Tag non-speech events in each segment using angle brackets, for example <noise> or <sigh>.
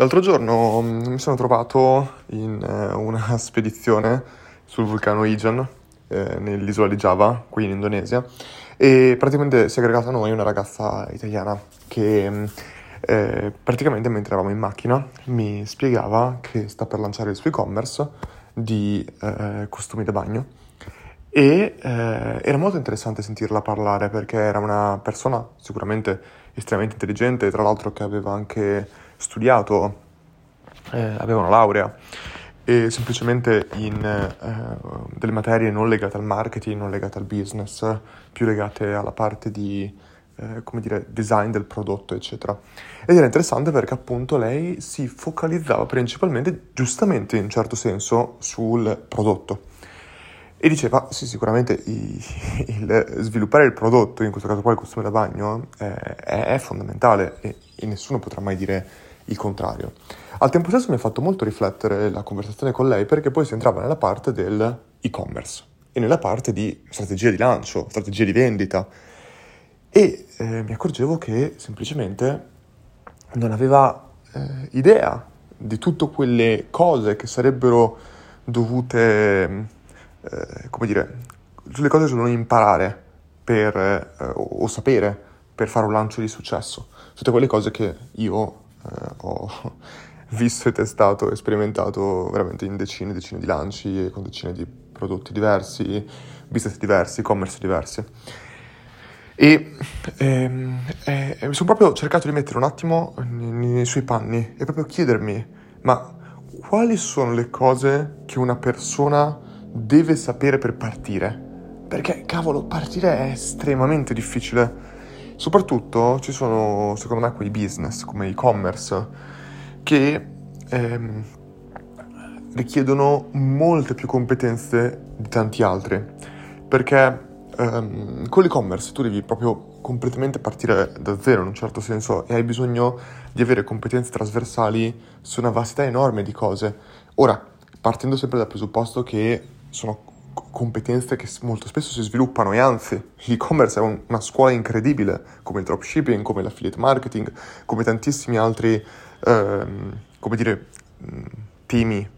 L'altro giorno mm, mi sono trovato in eh, una <laughs> spedizione sul vulcano Ijan, eh, nell'isola di Java, qui in Indonesia, e praticamente si è aggregata a noi una ragazza italiana che mm, eh, praticamente mentre eravamo in macchina mi spiegava che sta per lanciare il suo e-commerce di eh, costumi da bagno. E eh, era molto interessante sentirla parlare perché era una persona sicuramente estremamente intelligente, tra l'altro che aveva anche studiato, eh, aveva una laurea e semplicemente in eh, delle materie non legate al marketing, non legate al business, più legate alla parte di eh, come dire, design del prodotto, eccetera. Ed era interessante perché appunto lei si focalizzava principalmente, giustamente in un certo senso, sul prodotto. E diceva, sì, sicuramente i, <laughs> il sviluppare il prodotto, in questo caso qua il costume da bagno, eh, è, è, fondamentale e, e, nessuno potrà mai dire il contrario. Al tempo stesso mi ha fatto molto riflettere la conversazione con lei perché poi si entrava nella parte dell'e-commerce e nella parte di strategia di lancio, strategia di vendita e eh, mi accorgevo che semplicemente non aveva eh, idea di tutte quelle cose che sarebbero dovute eh, come dire, sulle cose sono imparare per, eh, o sapere per fare un lancio di successo. Tutte quelle cose che io eh, ho <laughs> visto e testato e sperimentato veramente in decine e decine di lanci e con decine di prodotti diversi, business diversi, e-commerce diversi. E ehm, eh, mi sono proprio cercato di mettere un attimo nei, nei suoi panni e proprio chiedermi, ma quali sono le cose che una persona deve sapere per partire. Perché, cavolo, partire è estremamente difficile. Soprattutto ci sono, secondo me, quei business come e-commerce che ehm, richiedono molte più competenze di tanti altri. Perché ehm, con l'e-commerce tu devi proprio completamente partire da zero in un certo senso e hai bisogno di avere competenze trasversali su una vastità enorme di cose. Ora, partendo sempre dal presupposto che sono competenze che molto spesso si sviluppano e anzi l'e-commerce è un, una scuola incredibile come il dropshipping, come l'affiliate marketing, come tantissimi altri ehm, come dire, temi.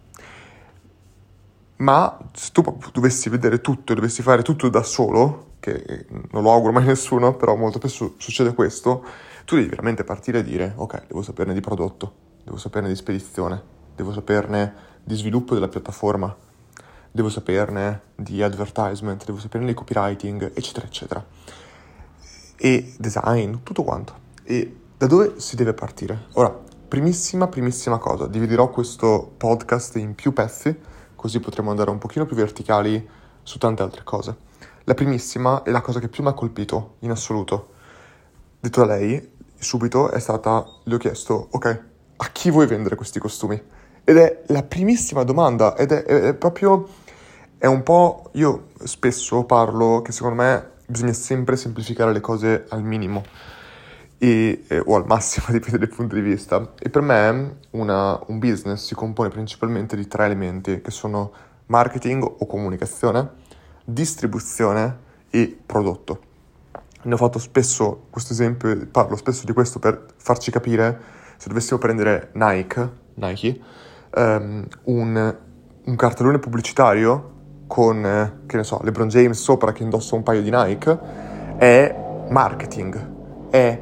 Ma se tu dovessi vedere tutto e dovessi fare tutto da solo, che non lo auguro mai a nessuno, però molto spesso succede questo, tu devi veramente partire e dire ok, devo saperne di prodotto, devo saperne di spedizione, devo saperne di sviluppo della piattaforma, devo saperne di advertisement, devo saperne di copywriting, eccetera, eccetera. E design, tutto quanto. E da dove si deve partire? Ora, primissima, primissima cosa, dividerò questo podcast in più pezzi, così potremo andare un pochino più verticali su tante altre cose. La primissima è la cosa che più mi ha colpito in assoluto. Detto da lei, subito è stata, le ho chiesto, ok, a chi vuoi vendere questi costumi? Ed è la primissima domanda, ed è, è, è proprio è un po'. Io spesso parlo che secondo me bisogna sempre semplificare le cose al minimo e, eh, o al massimo, <laughs> dipende dal punto di vista. E per me una, un business si compone principalmente di tre elementi che sono marketing o comunicazione, distribuzione e prodotto. Ne ho fatto spesso questo esempio, parlo spesso di questo per farci capire se dovessimo prendere Nike, Nike um, un, un cartellone pubblicitario con, eh, che ne so, LeBron James sopra che indossa un paio di Nike, è marketing, è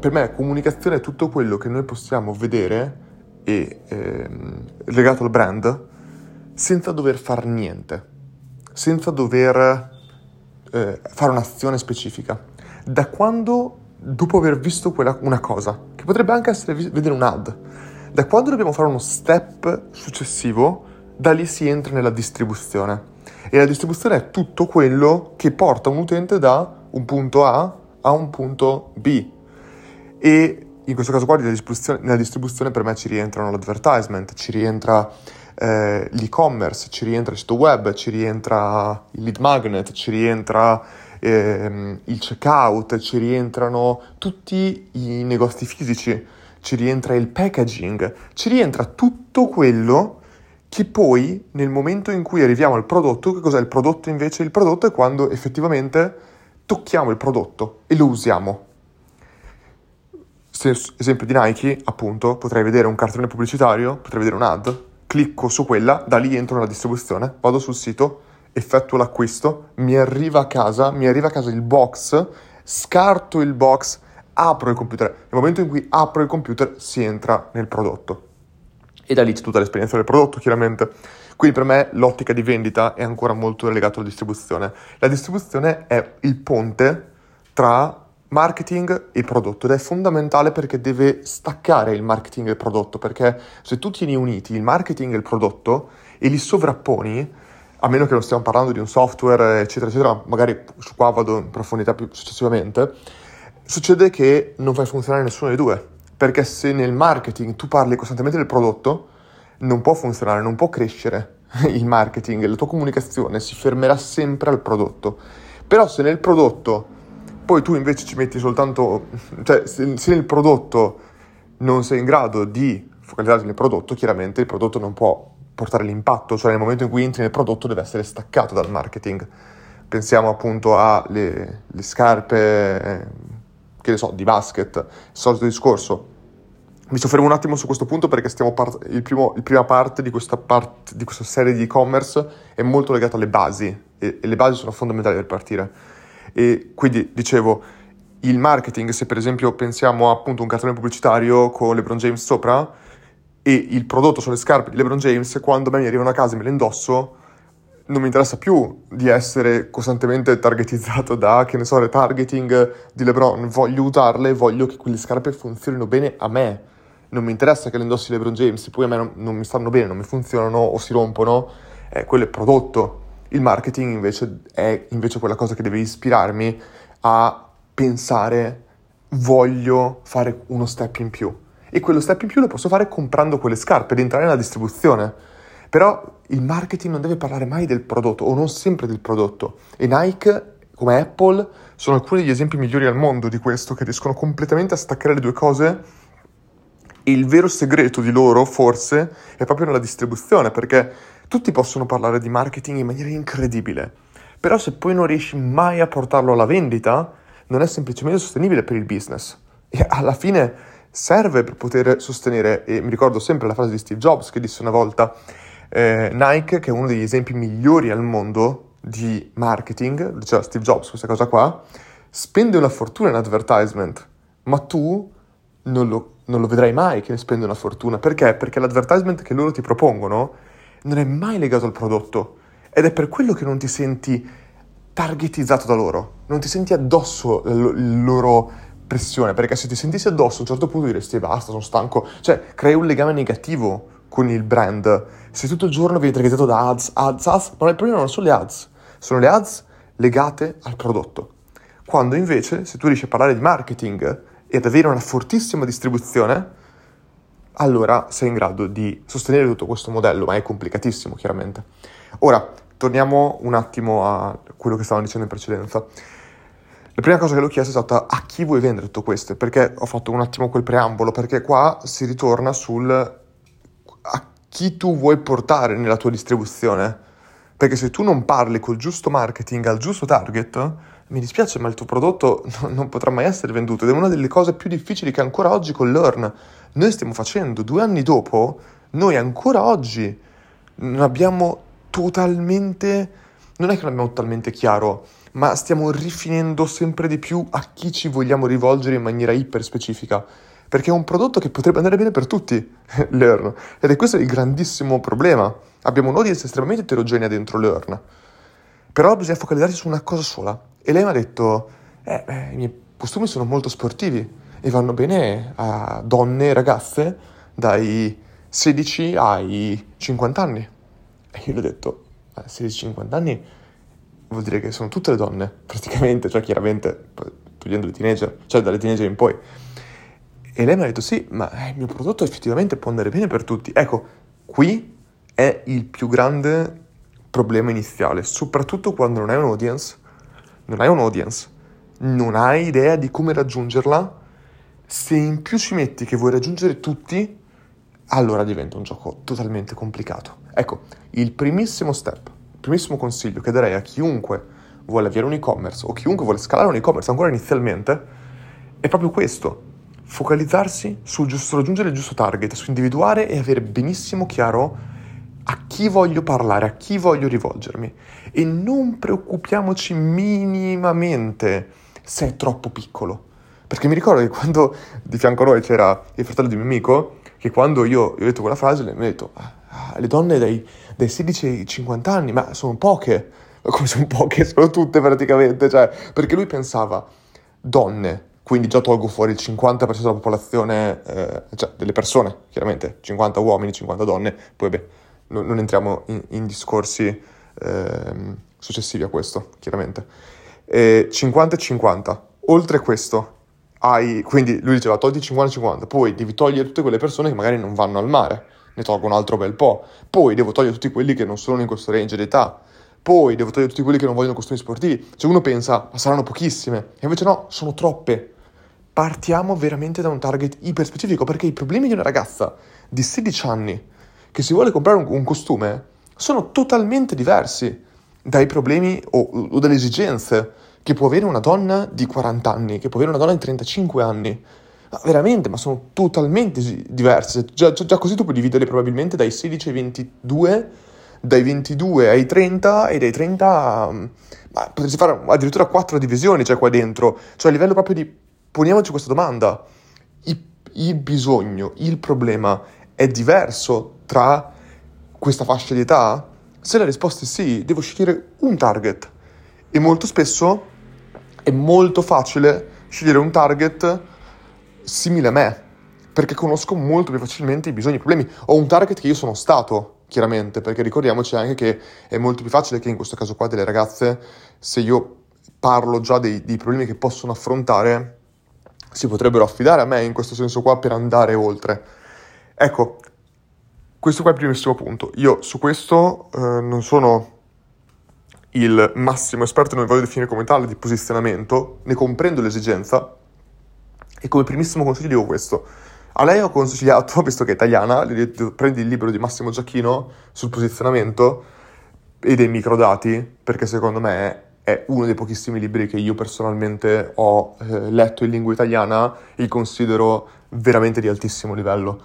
per me comunicazione è tutto quello che noi possiamo vedere e ehm, legato al brand senza dover fare niente, senza dover eh, fare un'azione specifica. Da quando, dopo aver visto quella, una cosa, che potrebbe anche essere vedere un ad, da quando dobbiamo fare uno step successivo, da lì si entra nella distribuzione. E la distribuzione è tutto quello che porta un utente da un punto A a un punto B. E in questo caso qua nella distribuzione, nella distribuzione per me ci rientrano l'advertisement, ci rientra eh, l'e-commerce, ci rientra il sito web, ci rientra il lead magnet, ci rientra eh, il checkout, ci rientrano tutti i negozi fisici, ci rientra il packaging, ci rientra tutto quello che poi nel momento in cui arriviamo al prodotto, che cos'è il prodotto invece? Il prodotto è quando effettivamente tocchiamo il prodotto e lo usiamo. se, esempio di Nike, appunto, potrei vedere un cartone pubblicitario, potrei vedere un'ad, clicco su quella, da lì entro nella distribuzione, vado sul sito, effettuo l'acquisto, mi arriva a casa, mi arriva a casa il box, scarto il box, apro il computer. Nel momento in cui apro il computer si entra nel prodotto. E da lì c'è tutta l'esperienza del prodotto, chiaramente. Quindi per me l'ottica di vendita è ancora molto legata alla distribuzione. La distribuzione è il ponte tra marketing e prodotto ed è fondamentale perché deve staccare il marketing e il prodotto, perché se tu tieni uniti il marketing e il prodotto e li sovrapponi, a meno che non stiamo parlando di un software, eccetera, eccetera, magari su qua vado in profondità più successivamente, succede che non fai funzionare nessuno dei due, perché se nel marketing tu parli costantemente del prodotto, non può funzionare, non può crescere <laughs> il marketing, la tua comunicazione si fermerà sempre al prodotto. Però se nel prodotto poi tu invece ci metti soltanto, cioè se, se nel prodotto non sei in grado di focalizzarti nel prodotto, chiaramente il prodotto non può portare l'impatto, cioè nel momento in cui entri nel prodotto deve essere staccato dal marketing. Pensiamo appunto alle scarpe, che ne so, di basket, solito discorso. Mi soffermo un attimo su questo punto perché stiamo part- il, primo, il prima parte di questa, part- di questa serie di e-commerce è molto legata alle basi e, e le basi sono fondamentali per partire. E quindi dicevo, il marketing, se per esempio pensiamo appunto a un cartone pubblicitario con LeBron James sopra e il prodotto sono le scarpe di LeBron James, quando a me mi arrivano a casa e me le indosso, non mi interessa più di essere costantemente targetizzato da, che ne so, retargeting di LeBron. Voglio usarle, voglio che quelle scarpe funzionino bene a me. Non mi interessa che le indossi LeBron James, poi a me non, non mi stanno bene, non mi funzionano o si rompono, eh, quello è prodotto. Il marketing invece è invece quella cosa che deve ispirarmi a pensare voglio fare uno step in più. E quello step in più lo posso fare comprando quelle scarpe ed entrare nella distribuzione. Però il marketing non deve parlare mai del prodotto o non sempre del prodotto. E Nike, come Apple, sono alcuni degli esempi migliori al mondo di questo, che riescono completamente a staccare le due cose. E il vero segreto di loro, forse, è proprio nella distribuzione, perché tutti possono parlare di marketing in maniera incredibile, però se poi non riesci mai a portarlo alla vendita, non è semplicemente sostenibile per il business. E alla fine serve per poter sostenere, e mi ricordo sempre la frase di Steve Jobs che disse una volta, eh, Nike, che è uno degli esempi migliori al mondo di marketing, diceva Steve Jobs questa cosa qua, spende una fortuna in advertisement, ma tu non lo, non lo vedrai mai che ne spende una fortuna. Perché? Perché l'advertisement che loro ti propongono non è mai legato al prodotto ed è per quello che non ti senti targetizzato da loro, non ti senti addosso la loro pressione, perché se ti sentissi addosso a un certo punto diresti basta, sono stanco, cioè crei un legame negativo con il brand. Se tutto il giorno vieni targetizzato da ads, ads, ads, ma il problema non sono le ads, sono le ads legate al prodotto. Quando invece, se tu riesci a parlare di marketing e ad avere una fortissima distribuzione, allora sei in grado di sostenere tutto questo modello, ma è complicatissimo chiaramente. Ora, torniamo un attimo a quello che stavamo dicendo in precedenza. La prima cosa che l'ho chiesto è stata a chi vuoi vendere tutto questo? Perché ho fatto un attimo quel preambolo, perché qua si ritorna sul chi tu vuoi portare nella tua distribuzione. Perché se tu non parli col giusto marketing al giusto target, mi dispiace, ma il tuo prodotto non potrà mai essere venduto ed è una delle cose più difficili che ancora oggi con Learn noi stiamo facendo. Due anni dopo, noi ancora oggi non abbiamo totalmente, non è che non abbiamo totalmente chiaro, ma stiamo rifinendo sempre di più a chi ci vogliamo rivolgere in maniera iper specifica. Perché è un prodotto che potrebbe andare bene per tutti, <laughs> Learn. Ed è questo il grandissimo problema. Abbiamo un'audience estremamente eterogenea dentro Learn. Però bisogna focalizzarsi su una cosa sola. E lei mi ha detto, eh, beh, i miei costumi sono molto sportivi e vanno bene a donne e ragazze dai 16 ai 50 anni. E io gli ho detto, 16-50 anni vuol dire che sono tutte le donne, praticamente, cioè chiaramente, togliendo le teenager, cioè dalle teenager in poi. E lei mi ha detto, sì, ma eh, il mio prodotto effettivamente può andare bene per tutti. Ecco, qui è il più grande problema iniziale, soprattutto quando non hai un audience, non hai un audience, non hai idea di come raggiungerla se in più ci metti che vuoi raggiungere tutti, allora diventa un gioco totalmente complicato. Ecco, il primissimo step, il primissimo consiglio che darei a chiunque vuole avere un e-commerce o chiunque vuole scalare un e-commerce ancora inizialmente è proprio questo. Focalizzarsi sul giusto raggiungere il giusto target, su individuare e avere benissimo chiaro a chi voglio parlare, a chi voglio rivolgermi e non preoccupiamoci minimamente se è troppo piccolo. Perché mi ricordo che quando di fianco a noi c'era il fratello di mio amico, che quando io gli ho detto quella frase, mi ha detto, ah, le donne dai, dai 16 ai 50 anni, ma sono poche. Come sono poche? Sono tutte praticamente. Cioè, perché lui pensava, donne, quindi già tolgo fuori il 50% della popolazione, eh, cioè delle persone, chiaramente, 50 uomini, 50 donne, poi beh, non, non entriamo in, in discorsi eh, successivi a questo, chiaramente. Eh, 50 e 50. Oltre questo, hai, quindi lui diceva togli 50-50, poi devi togliere tutte quelle persone che magari non vanno al mare, ne tolgo un altro bel po', poi devo togliere tutti quelli che non sono in questo range d'età, poi devo togliere tutti quelli che non vogliono costumi sportivi. Cioè uno pensa, ma saranno pochissime, e invece no, sono troppe. Partiamo veramente da un target iper specifico, perché i problemi di una ragazza di 16 anni che si vuole comprare un, un costume sono totalmente diversi dai problemi o, o dalle esigenze che può avere una donna di 40 anni, che può avere una donna di 35 anni. Ma veramente, ma sono totalmente diverse. Già, già, così tu puoi dividere probabilmente dai 16 ai 22, dai 22 ai 30 e dai 30... Mm, ma potresti fare addirittura quattro divisioni, cioè qua dentro. Cioè a livello proprio di... Poniamoci questa domanda. Il, il bisogno, il problema è diverso tra questa fascia di età? Se la risposta è sì, devo scegliere un target. E molto spesso è molto facile scegliere un target simile a me, perché conosco molto più facilmente i bisogni e i problemi. Ho un target che io sono stato, chiaramente, perché ricordiamoci anche che è molto più facile che in questo caso qua delle ragazze, se io parlo già dei, dei problemi che possono affrontare, si potrebbero affidare a me in questo senso qua per andare oltre. Ecco, questo qua è il primissimo punto. Io su questo eh, non sono il massimo esperto, non mi voglio definire come tale, di posizionamento, ne comprendo l'esigenza e come primissimo consiglio dico questo. A lei ho consigliato, <laughs> visto che è italiana, prendi il libro di Massimo Giacchino sul posizionamento e dei microdati, perché secondo me è uno dei pochissimi libri che io personalmente ho eh, letto in lingua italiana e considero veramente di altissimo livello.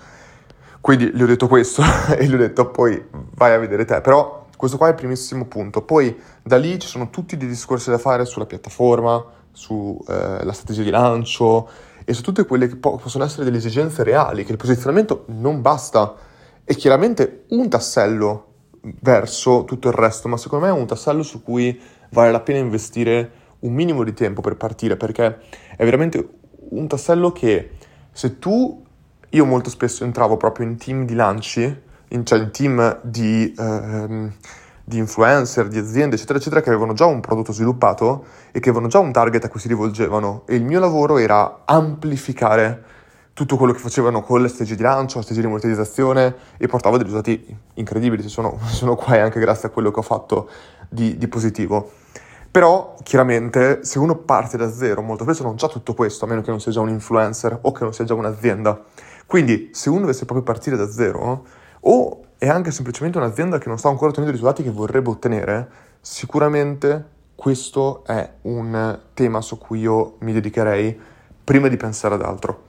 Quindi gli ho detto questo <laughs> e gli ho detto poi vai a vedere te. Però questo qua è il primissimo punto. Poi da lì ci sono tutti dei discorsi da fare sulla piattaforma, sulla eh, strategia di lancio e su tutte quelle che po- possono essere delle esigenze reali, che il posizionamento non basta. È chiaramente un tassello verso tutto il resto, ma secondo me è un tassello su cui vale la pena investire un minimo di tempo per partire, perché è veramente un tassello che se tu io molto spesso entravo proprio in team di lanci, in, cioè in team di, ehm, di, influencer, di aziende, eccetera, eccetera, che avevano già un prodotto sviluppato e che avevano già un target a cui si rivolgevano. E il mio lavoro era amplificare tutto quello che facevano con le strategie di lancio, le strategie di monetizzazione e portavo dei risultati incredibili. Sono, <laughs> sono qua anche grazie a quello che ho fatto di, di positivo. Però chiaramente se uno parte da zero, molto spesso non c'ha tutto questo, a meno che non sia già un influencer o che non sia già un'azienda. Quindi se uno dovesse proprio partire da zero, o è anche semplicemente un'azienda che non sta ancora ottenendo i risultati che vorrebbe ottenere, sicuramente questo è un tema su cui io mi dedicherei prima di pensare ad altro.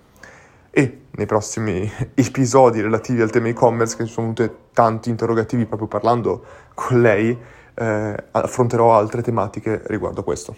E nei prossimi <laughs> episodi relativi al tema e-commerce, che ci sono venuti tanti interrogativi proprio parlando con lei, eh, affronterò altre tematiche riguardo questo.